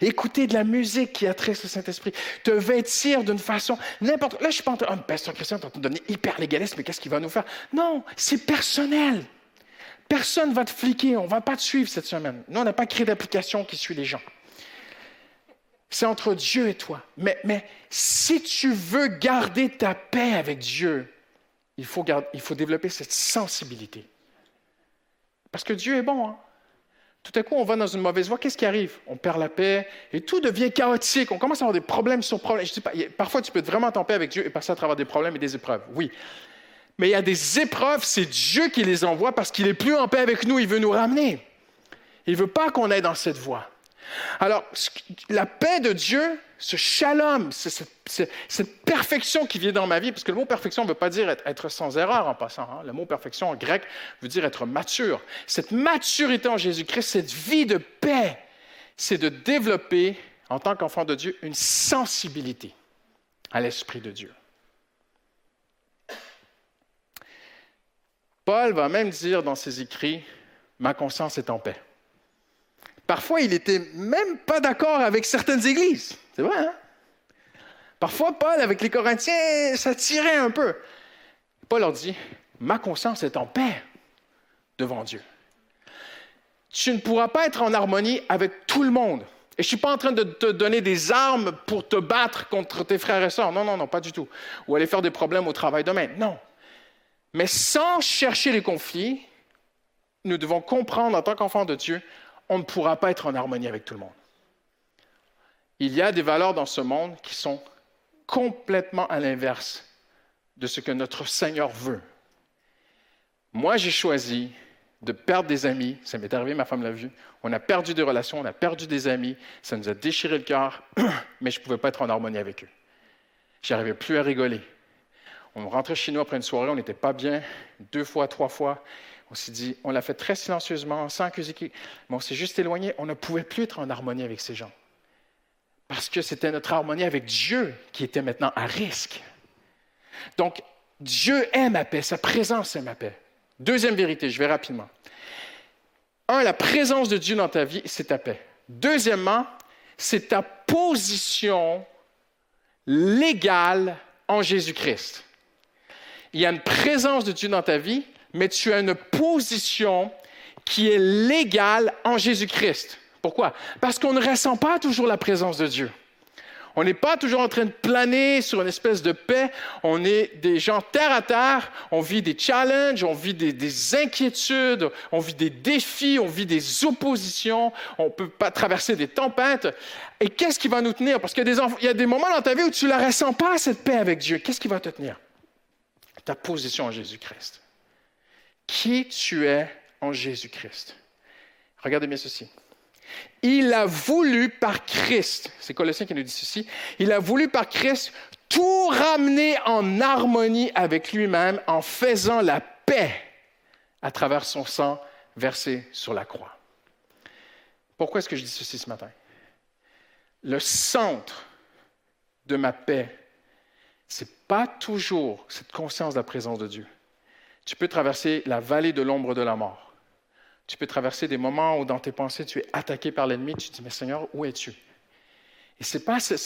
écouter de la musique qui attriste le Saint-Esprit, te vêtir d'une façon, n'importe. Là, je suis pas en train, oh, pasteur Christian, tu donner hyper légaliste, mais qu'est-ce qu'il va nous faire? Non, c'est personnel. Personne ne va te fliquer, on ne va pas te suivre cette semaine. Nous, on n'a pas créé d'application qui suit les gens. C'est entre Dieu et toi. Mais, si tu veux garder ta paix avec Dieu, il faut, développer cette sensibilité. Parce que Dieu est bon. Hein? Tout à coup, on va dans une mauvaise voie. Qu'est-ce qui arrive? On perd la paix et tout devient chaotique. On commence à avoir des problèmes sur problèmes. Parfois, tu peux vraiment en paix avec Dieu et passer à travers des problèmes et des épreuves. Oui. Mais il y a des épreuves, c'est Dieu qui les envoie parce qu'il est plus en paix avec nous. Il veut nous ramener. Il ne veut pas qu'on aille dans cette voie. Alors, la paix de Dieu, ce shalom, cette perfection qui vient dans ma vie, parce que le mot perfection ne veut pas dire être, sans erreur en passant. Hein. Le mot perfection en grec veut dire être mature. Cette maturité en Jésus-Christ, cette vie de paix, c'est de développer, en tant qu'enfant de Dieu, une sensibilité à l'Esprit de Dieu. Paul va même dire dans ses écrits, ma conscience est en paix. Parfois, il n'était même pas d'accord avec certaines églises. C'est vrai, hein? Parfois, Paul, avec les Corinthiens, ça tirait un peu. Paul leur dit, ma conscience est en paix devant Dieu. Tu ne pourras pas être en harmonie avec tout le monde. Et je ne suis pas en train de te donner des armes pour te battre contre tes frères et sœurs. Non, non, non, pas du tout. Ou aller faire des problèmes au travail demain. Non. Mais sans chercher les conflits, nous devons comprendre en tant qu'enfants de Dieu on ne pourra pas être en harmonie avec tout le monde. Il y a des valeurs dans ce monde qui sont complètement à l'inverse de ce que notre Seigneur veut. Moi, j'ai choisi de perdre des amis. Ça m'est arrivé, ma femme l'a vu. On a perdu des relations, on a perdu des amis. Ça nous a déchiré le cœur, *clears throat* mais je ne pouvais pas être en harmonie avec eux. Je n'arrivais plus à rigoler. On rentrait chez nous après une soirée, on n'était pas bien, deux fois, trois fois. On s'est dit, on l'a fait très silencieusement, sans accuser mais on s'est juste éloigné. On ne pouvait plus être en harmonie avec ces gens. Parce que c'était notre harmonie avec Dieu qui était maintenant à risque. Donc, Dieu est ma paix, sa présence est ma paix. Deuxième vérité, je vais rapidement. Un, la présence de Dieu dans ta vie, c'est ta paix. Deuxièmement, c'est ta position légale en Jésus-Christ. Il y a une présence de Dieu dans ta vie, mais tu as une position qui est légale en Jésus-Christ. Pourquoi? Parce qu'on ne ressent pas toujours la présence de Dieu. On n'est pas toujours en train de planer sur une espèce de paix. On est des gens terre à terre. On vit des challenges, on vit des, inquiétudes, on vit des défis, on vit des oppositions. On peut pas traverser des tempêtes. Et qu'est-ce qui va nous tenir? Parce qu'il y, y, a des moments dans ta vie où tu ne la ressens pas, cette paix avec Dieu. Qu'est-ce qui va te tenir? Ta position en Jésus-Christ qui tu es en Jésus-Christ? Regardez bien ceci. Il a voulu par Christ, c'est Colossien qui nous dit ceci, il a voulu par Christ tout ramener en harmonie avec lui-même en faisant la paix à travers son sang versé sur la croix. Pourquoi est-ce que je dis ceci ce matin? Le centre de ma paix, ce n'est pas toujours cette conscience de la présence de Dieu. Tu peux traverser la vallée de l'ombre de la mort. Tu peux traverser des moments où dans tes pensées, tu es attaqué par l'ennemi. Tu te dis, mais Seigneur, où es-tu? Et ce n'est pas ce,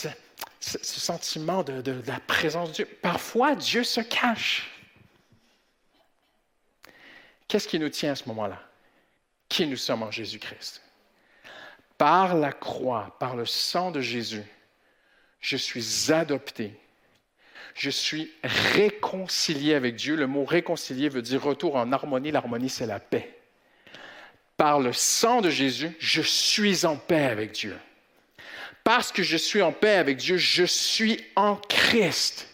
sentiment de, de la présence de Dieu. Parfois, Dieu se cache. Qu'est-ce qui nous tient à ce moment-là? Qui nous sommes en Jésus-Christ? Par la croix, par le sang de Jésus, je suis adopté je suis réconcilié avec Dieu. Le mot réconcilié veut dire retour en harmonie. L'harmonie, c'est la paix. Par le sang de Jésus, je suis en paix avec Dieu. Parce que je suis en paix avec Dieu, je suis en Christ.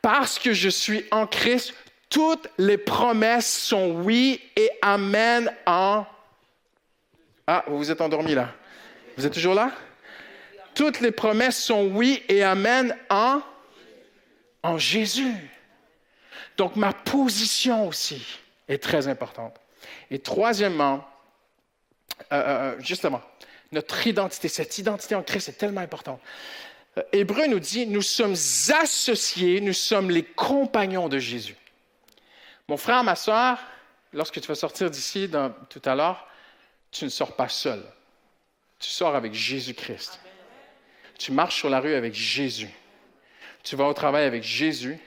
Parce que je suis en Christ, toutes les promesses sont oui et amen en... Ah, vous vous êtes endormi là. Vous êtes toujours là? Toutes les promesses sont oui et amen en, en Jésus. Donc ma position aussi est très importante. Et troisièmement, euh, euh, justement, notre identité, cette identité en Christ est tellement importante. Euh, Hébreu nous dit, nous sommes associés, nous sommes les compagnons de Jésus. Mon frère, ma soeur, lorsque tu vas sortir d'ici tout à l'heure, tu ne sors pas seul. Tu sors avec Jésus-Christ. Tu marches sur la rue avec Jésus. Tu vas au travail avec Jésus.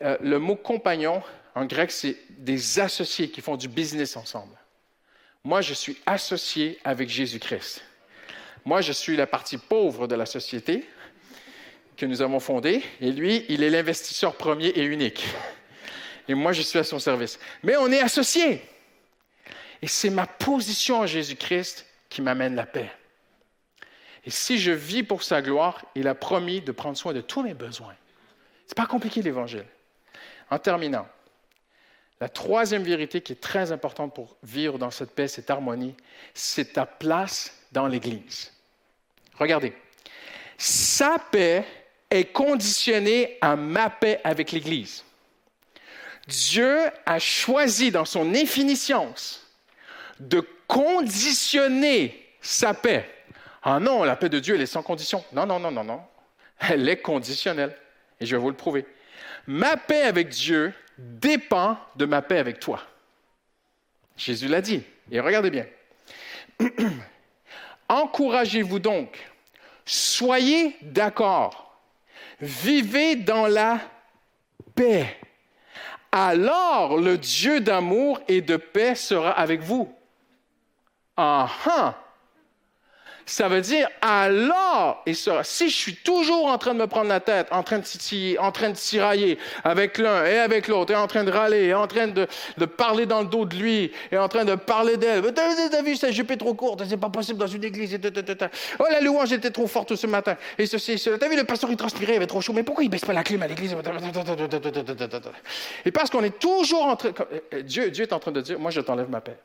le mot compagnon, en grec, c'est des associés qui font du business ensemble. Moi, je suis associé avec Jésus-Christ. Moi, je suis la partie pauvre de la société que nous avons fondée, et lui, il est l'investisseur premier et unique. Et moi, je suis à son service. Mais on est associés. Et c'est ma position en Jésus-Christ qui m'amène la paix. Et si je vis pour sa gloire, il a promis de prendre soin de tous mes besoins. Ce n'est pas compliqué l'Évangile. En terminant, la troisième vérité qui est très importante pour vivre dans cette paix, cette harmonie, c'est ta place dans l'Église. Regardez, sa paix est conditionnée à ma paix avec l'Église. Dieu a choisi dans son infiniscience de conditionner sa paix. Ah non, la paix de Dieu, elle est sans condition. Non, non, non, non, non. Elle est conditionnelle. Et je vais vous le prouver. Ma paix avec Dieu dépend de ma paix avec toi. Jésus l'a dit. Et regardez bien. *clears throat* Encouragez-vous donc. Soyez d'accord. Vivez dans la paix. Alors le Dieu d'amour et de paix sera avec vous. Ah, ah. Ça veut dire alors, et ça, si je suis toujours en train de me prendre la tête, en train de titiller, en train de tirailler avec l'un et avec l'autre, et en train de râler, et en train de, parler dans le dos de lui, et en train de parler d'elle. T'as vu, cette jupe est trop courte, c'est pas possible dans une église. Oh, la louange était trop forte ce matin. Et ceci, cela. T'as vu, le pasteur, il transpirait, il avait trop chaud. Mais pourquoi il baisse pas la clim à l'église? Et parce qu'on est toujours en train. Dieu, Dieu est en train de dire, moi, je t'enlève ma paix.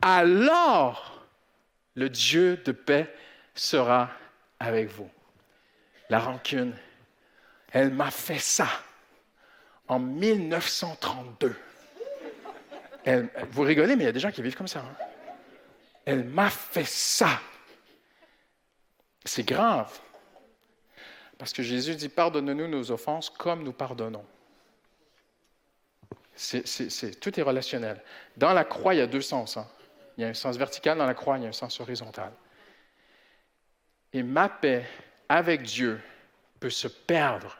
Alors, le Dieu de paix sera avec vous. La rancune, elle m'a fait ça en 1932. vous rigolez, mais il y a des gens qui vivent comme ça. Hein. Elle m'a fait ça. C'est grave. Parce que Jésus dit, pardonne-nous nos offenses comme nous pardonnons. tout est relationnel. Dans la croix, il y a deux sens. Hein. Il y a un sens vertical dans la croix, il y a un sens horizontal. Et ma paix avec Dieu peut se perdre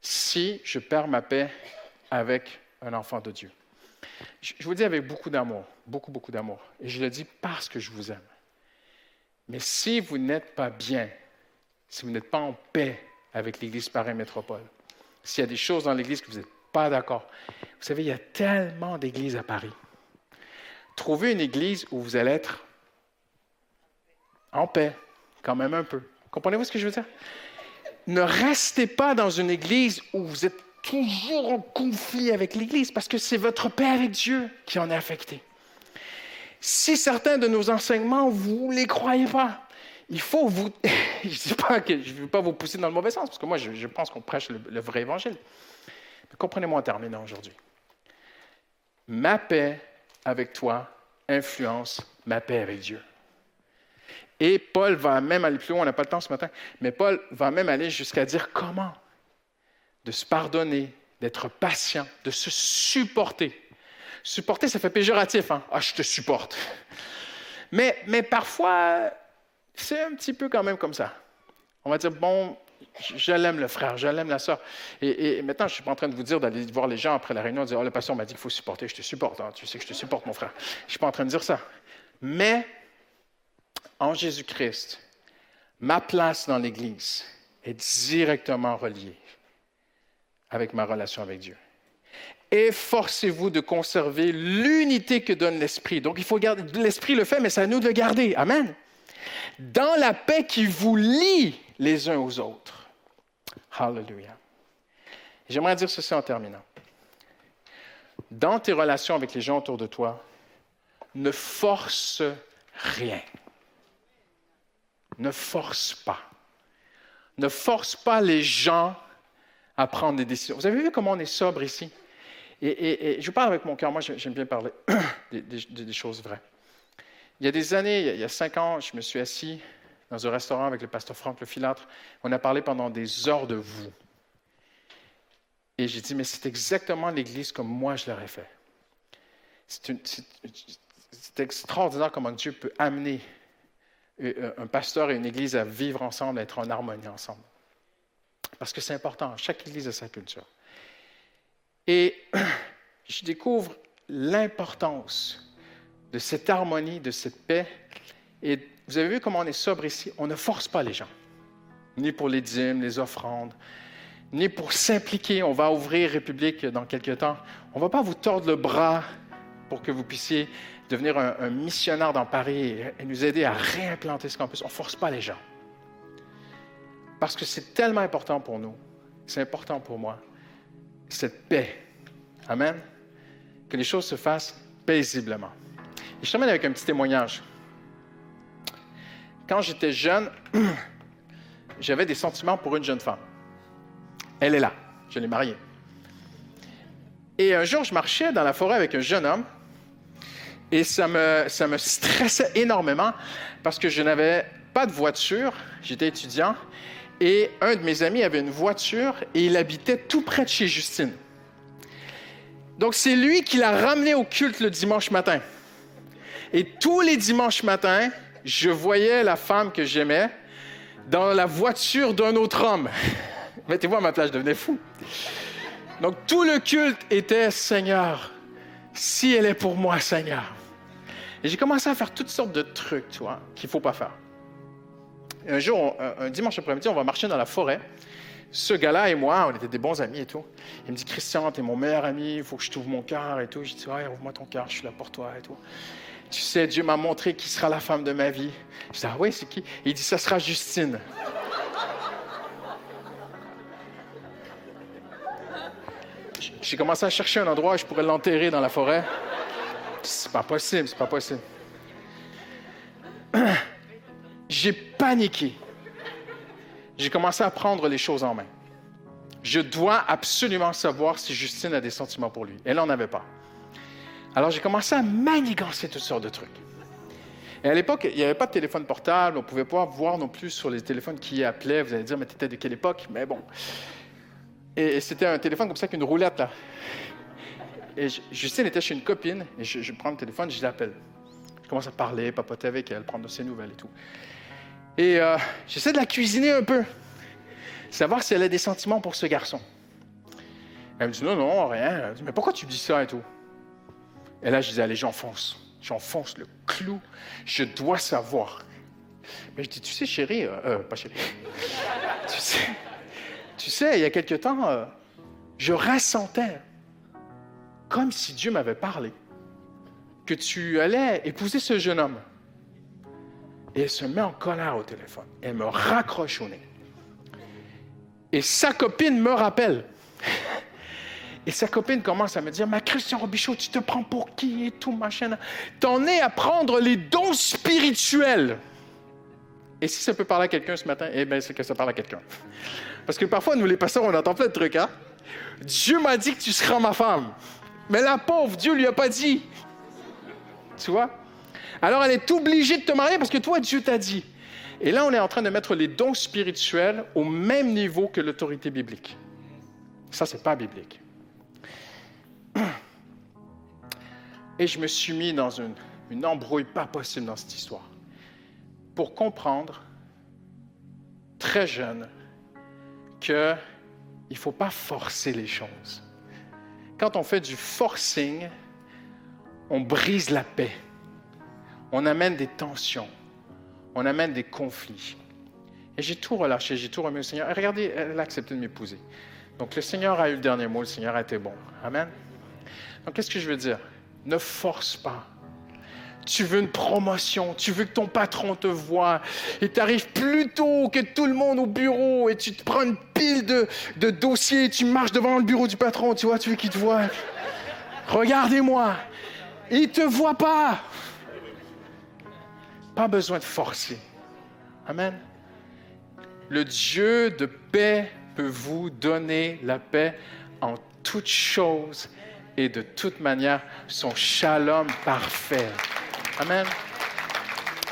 si je perds ma paix avec un enfant de Dieu. Je vous dis avec beaucoup d'amour, beaucoup, beaucoup d'amour. Et je le dis parce que je vous aime. Mais si vous n'êtes pas bien, si vous n'êtes pas en paix avec l'Église Paris Métropole, s'il y a des choses dans l'Église que vous n'êtes pas d'accord, vous savez, il y a tellement d'églises à Paris. Trouvez une église où vous allez être en paix, quand même un peu. Comprenez-vous ce que je veux dire? Ne restez pas dans une église où vous êtes toujours en conflit avec l'église, parce que c'est votre paix avec Dieu qui en est affecté. Si certains de nos enseignements, vous ne les croyez pas, il faut vous... *laughs* je ne veux pas vous pousser dans le mauvais sens, parce que moi, je, pense qu'on prêche le, le, vrai évangile. Comprenez-moi en terminant aujourd'hui. Ma paix avec toi influence ma paix avec Dieu. Et Paul va même aller plus loin, on n'a pas le temps ce matin, mais Paul va même aller jusqu'à dire comment de se pardonner, d'être patient, de se supporter. Supporter, ça fait péjoratif, hein? Ah, je te supporte. Mais, mais parfois, c'est un petit peu quand même comme ça. On va dire, bon, je l'aime le frère, je l'aime la soeur. Et, maintenant, je ne suis pas en train de vous dire d'aller voir les gens après la réunion et de dire Oh, le pasteur m'a dit qu'il faut supporter. Je te supporte. Hein. Tu sais que je te supporte, mon frère. Je ne suis pas en train de dire ça. Mais en Jésus-Christ, ma place dans l'Église est directement reliée avec ma relation avec Dieu. Efforcez-vous de conserver l'unité que donne l'Esprit. Donc, il faut garder. L'Esprit le fait, mais c'est à nous de le garder. Amen. dans la paix qui vous lie les uns aux autres. Hallelujah. J'aimerais dire ceci en terminant. Dans tes relations avec les gens autour de toi, ne force rien. Ne force pas. Ne force pas les gens à prendre des décisions. Vous avez vu comment on est sobre ici? Et, je parle avec mon cœur. Moi, j'aime bien parler *coughs* des, choses vraies. Il y a des années, il y a cinq ans, je me suis assis dans un restaurant avec le pasteur Franck Le Filâtre. On a parlé pendant des heures de vous. Et j'ai dit, mais c'est exactement l'Église comme moi je l'aurais fait. C'est extraordinaire comment Dieu peut amener euh, un pasteur et une Église à vivre ensemble, à être en harmonie ensemble. Parce que c'est important. Chaque Église a sa culture. Et *clears throat* je découvre l'importance de cette harmonie, de cette paix. Et vous avez vu comment on est sobre ici? On ne force pas les gens, ni pour les dîmes, les offrandes, ni pour s'impliquer. On va ouvrir République dans quelques temps. On ne va pas vous tordre le bras pour que vous puissiez devenir un, missionnaire dans Paris et, nous aider à réimplanter ce campus. On ne force pas les gens. Parce que c'est tellement important pour nous, c'est important pour moi, cette paix. Amen. Que les choses se fassent paisiblement. Et je termine avec un petit témoignage. Quand j'étais jeune, *clears throat* j'avais des sentiments pour une jeune femme. Elle est là. Je l'ai mariée. Et un jour, je marchais dans la forêt avec un jeune homme et ça me, stressait énormément parce que je n'avais pas de voiture, j'étais étudiant, et un de mes amis avait une voiture et il habitait tout près de chez Justine. Donc c'est lui qui l'a ramené au culte le dimanche matin. Et tous les dimanches matins, je voyais la femme que j'aimais dans la voiture d'un autre homme. *laughs* Mettez-vous à ma place, je devenais fou. Donc tout le culte était Seigneur, si elle est pour moi, Seigneur. Et j'ai commencé à faire toutes sortes de trucs, tu vois, qu'il ne faut pas faire. un jour, un, dimanche après-midi, on va marcher dans la forêt. Ce gars-là et moi, on était des bons amis et tout. Il me dit, Christian, tu es mon meilleur ami, il faut que je t'ouvre mon cœur et tout. Je dis, ouais, ouvre-moi ton cœur, je suis là pour toi et tout. Tu sais, Dieu m'a montré qui sera la femme de ma vie. Je dis, ah oui, c'est qui? il dit, ça sera Justine. J'ai commencé à chercher un endroit où je pourrais l'enterrer dans la forêt. C'est pas possible, c'est pas possible. *clears throat* J'ai paniqué. J'ai commencé à prendre les choses en main. Je dois absolument savoir si Justine a des sentiments pour lui. Elle n'en avait pas. Alors j'ai commencé à manigancer toutes sortes de trucs. Et à l'époque, il n'y avait pas de téléphone portable, on ne pouvait pas voir non plus sur les téléphones qui appelaient. Vous allez dire, mais tu étais de quelle époque? Mais bon. Et, c'était un téléphone comme ça, avec une roulette là. Et Justine était chez une copine, et je, prends le téléphone, je l'appelle. Je commence à parler, papoter avec elle, prendre ses nouvelles et tout. Et euh, j'essaie de la cuisiner un peu, savoir si elle a des sentiments pour ce garçon. Elle me dit non, non, rien. Elle dit, mais pourquoi tu dis ça et tout? Et là, je disais, allez, j'enfonce. J'enfonce le clou. Je dois savoir. Mais je dis, tu sais, chérie, euh, euh pas chérie. *laughs* tu sais, tu sais, il y a quelque temps, euh, je ressentais comme si Dieu m'avait parlé, que tu allais épouser ce jeune homme. Et elle se met en colère au téléphone. Elle me raccroche au nez. Et sa copine me rappelle. Et sa copine commence à me dire, ma Christian Robichaud, tu te prends pour qui et tout, machin. T'en es à prendre les dons spirituels. Et si ça peut parler à quelqu'un ce matin, eh bien, c'est que ça parle à quelqu'un. Parce que parfois, nous, les pasteurs, on entend plein de trucs, hein? Dieu m'a dit que tu seras ma femme. Mais la pauvre, Dieu lui a pas dit. Tu vois? Alors elle est obligée de te marier parce que toi, Dieu t'a dit. Et là, on est en train de mettre les dons spirituels au même niveau que l'autorité biblique. Ça, c'est pas biblique. Et je me suis mis dans une, embrouille pas possible dans cette histoire. Pour comprendre, très jeune, qu'il ne faut pas forcer les choses. Quand on fait du forcing, on brise la paix. On amène des tensions. On amène des conflits. Et j'ai tout relâché, j'ai tout remis au Seigneur. Regardez, elle a accepté de m'épouser. Donc le Seigneur a eu le dernier mot, le Seigneur a été bon. Amen. Qu'est-ce que je veux dire? Ne force pas. tu veux une promotion, tu veux que ton patron te voie, et tu arrives plus tôt que tout le monde au bureau, et tu te prends une pile de, de dossiers, tu marches devant le bureau du patron, tu vois, tu veux qu'il te voie. Regardez-moi. Il te voit pas. Pas besoin de forcer. Amen. Le Dieu de paix peut vous donner la paix en toutes choses et de toute manière, son shalom parfait. Amen.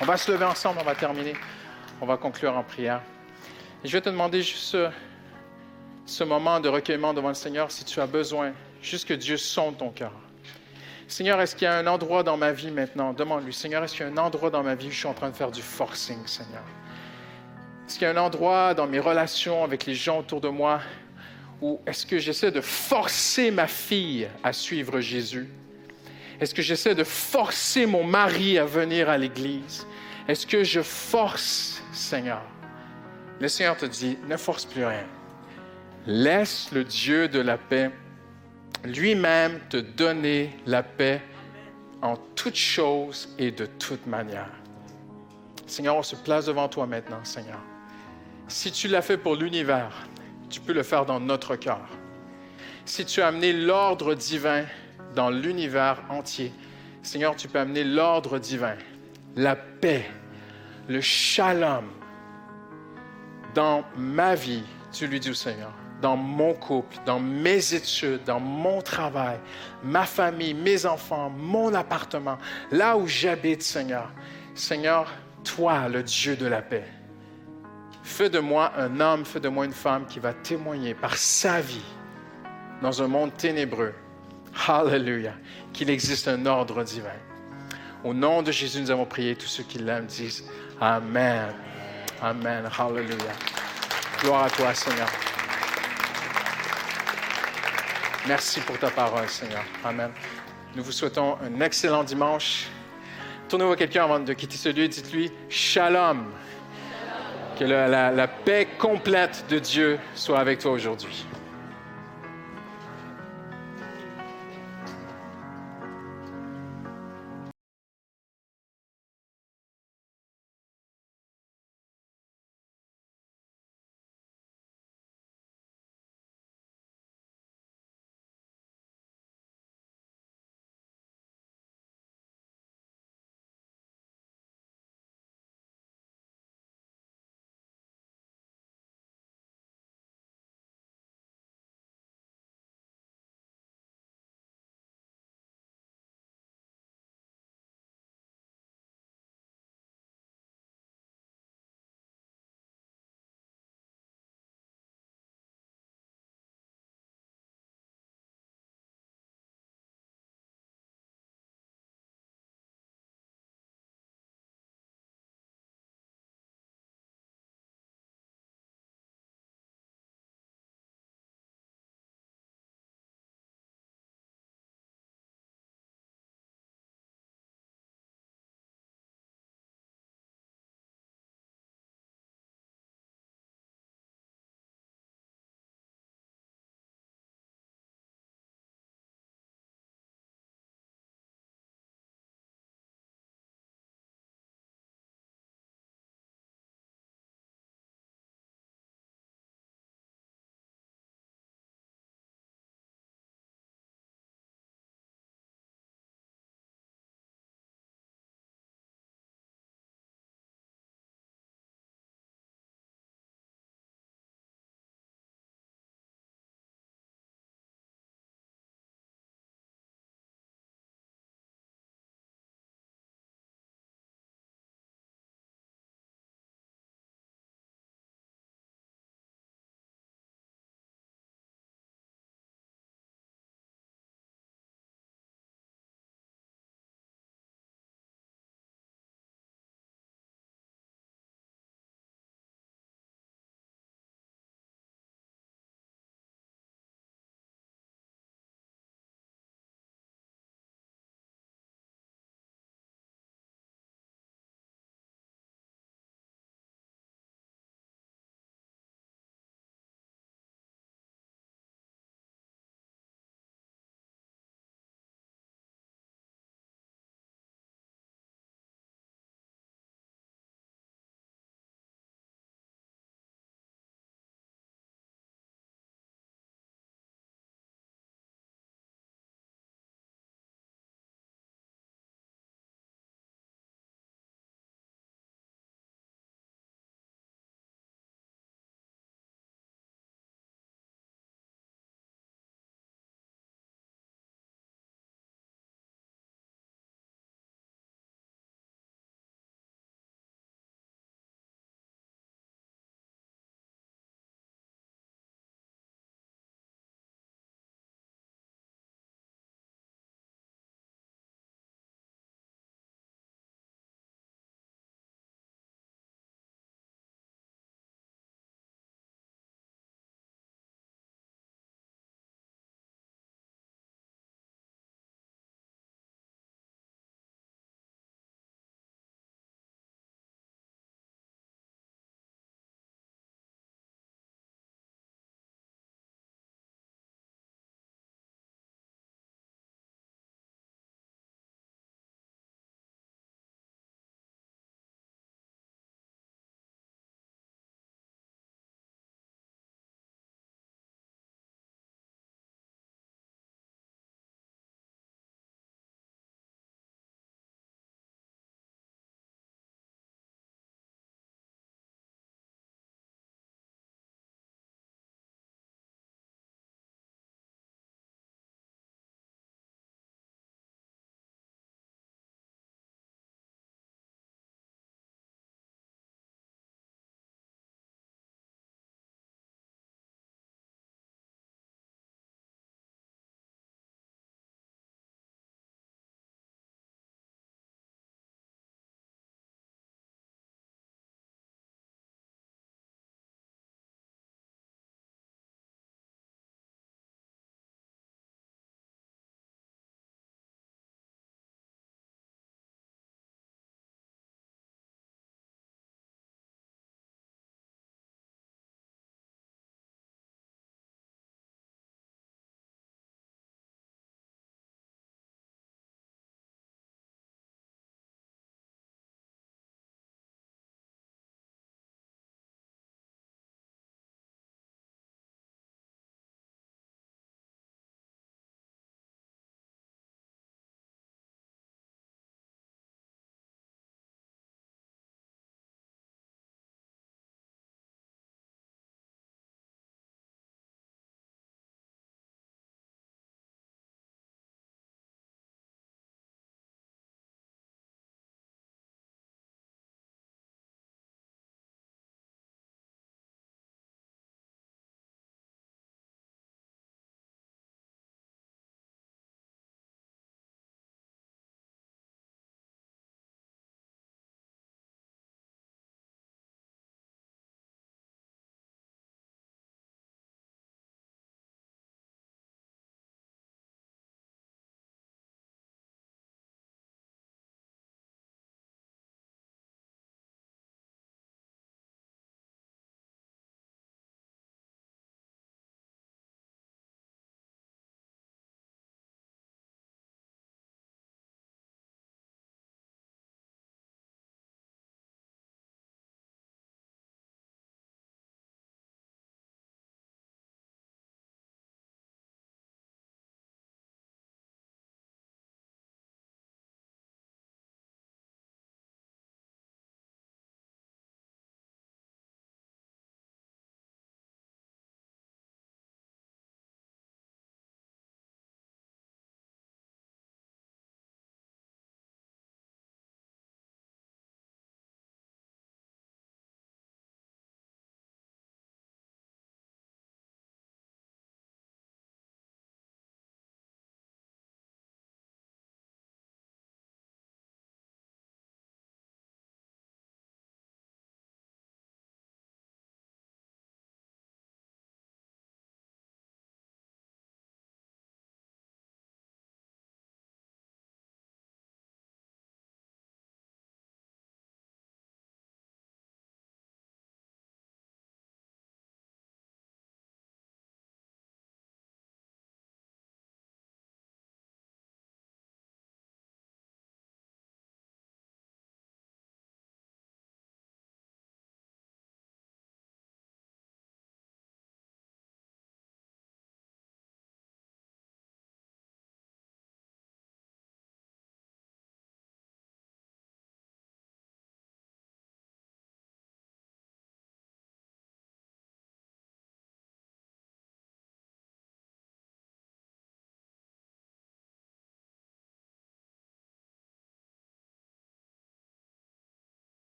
On va se lever ensemble, on va terminer. On va conclure en prière. Et je vais te demander juste ce, moment de recueillement devant le Seigneur si tu as besoin, juste que Dieu sonde ton cœur. Seigneur, est-ce qu'il y a un endroit dans ma vie maintenant? Demande-lui, Seigneur, est-ce qu'il y a un endroit dans ma vie où je suis en train de faire du forcing, Seigneur? Est-ce qu'il y a un endroit dans mes relations avec les gens autour de moi où est-ce que j'essaie de forcer ma fille à suivre Jésus? Est-ce que j'essaie de forcer mon mari à venir à l'Église? Est-ce que je force, Seigneur? Le Seigneur te dit, ne force plus rien. Laisse le Dieu de la paix lui-même te donner la paix en toutes choses et de toute manière. Seigneur, on se place devant toi maintenant, Seigneur. Si tu l'as fait pour l'univers, tu peux le faire dans notre cœur. Si tu as amené l'ordre divin dans l'univers entier. Seigneur, tu peux amener l'ordre divin, la paix, le shalom dans ma vie. Tu lui dis au Seigneur, dans mon couple, dans mes études, dans mon travail, ma famille, mes enfants, mon appartement, là où j'habite, Seigneur. Seigneur, toi, le Dieu de la paix, fais de moi un homme, fais de moi une femme qui va témoigner par sa vie dans un monde ténébreux Hallelujah. Qu'il existe un ordre divin. Au nom de Jésus, nous avons prié. Tous ceux qui l'aiment disent Amen. Amen. Hallelujah. Gloire à toi, Seigneur. Merci pour ta parole, Seigneur. Amen. Nous vous souhaitons un excellent dimanche. Tournez-vous à quelqu'un avant de quitter ce lieu et dites-lui Shalom. Que la paix complète de Dieu soit avec toi aujourd'hui.